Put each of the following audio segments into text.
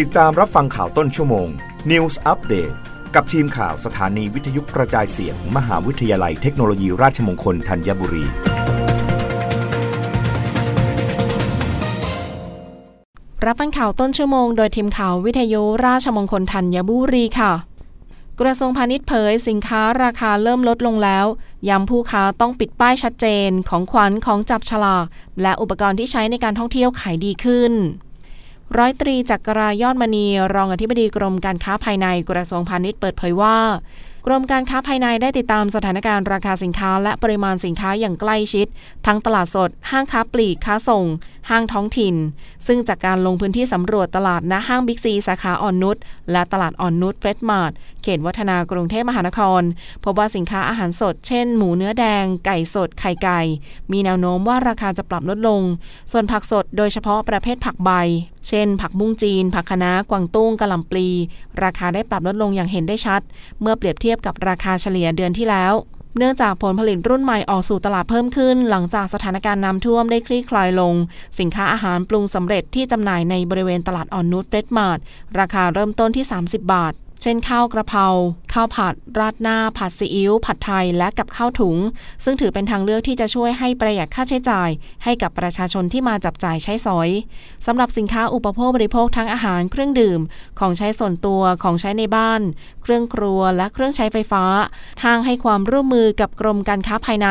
ติดตามรับฟังข่าวต้นชั่วโมง News Update กับทีมข่าวสถานีวิทยุกระจายเสียงมมหาวิทยาลัยเทคโนโลยีราชมงคลธัญบุรี รับฟังข่าวต้นชั่วโมง โดยทีมข่าววิทยุราชมงคลธัญบุรีค่ะ กระทรวงพาณิชย์เผยสินค้าราคาเริ่มลดลงแล้ว ย้ำผู้ค้าต้องปิดป้ายชัดเจนของขวัญของจับฉลากและอุปกรณ์ที่ใช้ในการท่องเที่ยวขายดีขึ้น ร้อยตรีจักรายอดมณี รองอธิบดีกรมการค้าภายในกระทรวงพาณิชย์เปิดเผยว่า กรมการค้าภายในได้ติดตามสถานการณ์ราคาสินค้า และปริมาณสินค้าอย่างใกล้ชิด ทั้งตลาดสด ห้างค้าปลีกค้าส่ง ห้างท้องถิ่น ซึ่งจากการลงพื้นที่สำรวจตลาดณห้างบิ๊กซี สาขาอ่อนนุชและตลาดอ่อนนุชเฟรชมาร์ทเขตวัฒนากรุงเทพมหานคร พบว่าสินค้าอาหารสด เช่น หมูเนื้อแดง ไก่สด ไข่ไก่ มีแนวโน้มว่าราคาจะปรับลดลง ส่วนผักสดโดยเฉพาะประเภทผักใบ เช่น ผักบุ้งจีน ผักคะน้ากวางตุ้งกะหล่ำปลี ราคาได้ปรับลดลงอย่างเห็นได้ชัด เมื่อเปรียบเทียบกับราคาเฉลี่ยเดือนที่แล้ว เนื่องจากผลผลิตรุ่นใหม่ออกสู่ตลาดเพิ่มขึ้น หลังจากสถานการณ์น้ำท่วมได้คลี่คลายลง สินค้าอาหารปรุงสำเร็จที่จำหน่ายในบริเวณตลาดอ่อนนุชเฟรชมาร์ทราคาเริ่มต้นที่ 30 บาท เช่นข้าวกระเพราข้าวผัด ราดหน้า ผัดซีอิ๊วผัดไทยและกับข้าวถุง ซึ่งถือเป็นทางเลือกที่จะช่วยให้ประหยัดค่าใช้จ่าย ให้กับประชาชนที่มาจับจ่ายใช้สอยสำหรับสินค้าอุปโภคบริโภคทั้งอาหารเครื่องดื่ม ของใช้ส่วนตัวของใช้ในบ้าน เครื่องครัวและเครื่องใช้ไฟฟ้า ทางให้ความร่วมมือกับกรมการค้าภายใน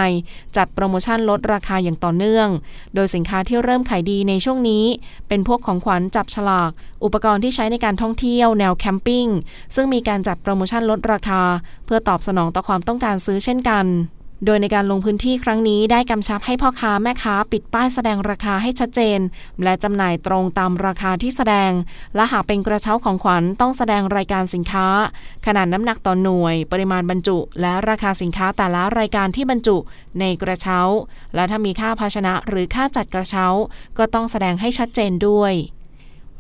จัดโปรโมชั่นลดราคาอย่างต่อเนื่อง โดยสินค้าที่เริ่มขายดีในช่วงนี้ เป็นพวกของขวัญจับฉลาก อุปกรณ์ที่ใช้ในการท่องเที่ยวแนวแคมปิ้งซึ่งมีการจัดโปรโมชั่นลดราคา เพื่อตอบสนองต่อความต้องการซื้อเช่นกัน โดยในการลงพื้นที่ครั้งนี้ได้กำชับให้พ่อค้าแม่ค้าปิดป้ายแสดงราคาให้ชัดเจน และจำหน่ายตรงตามราคาที่แสดง และหากเป็นกระเช้าของขวัญต้องแสดงรายการสินค้า ขนาดน้ำหนักต่อหน่วย ปริมาณบรรจุ และราคาสินค้าแต่ละรายการที่บรรจุ ในกระเช้า และถ้ามีค่าภาชนะหรือค่าจัดกระเช้า ก็ต้องแสดงให้ชัดเจนด้วย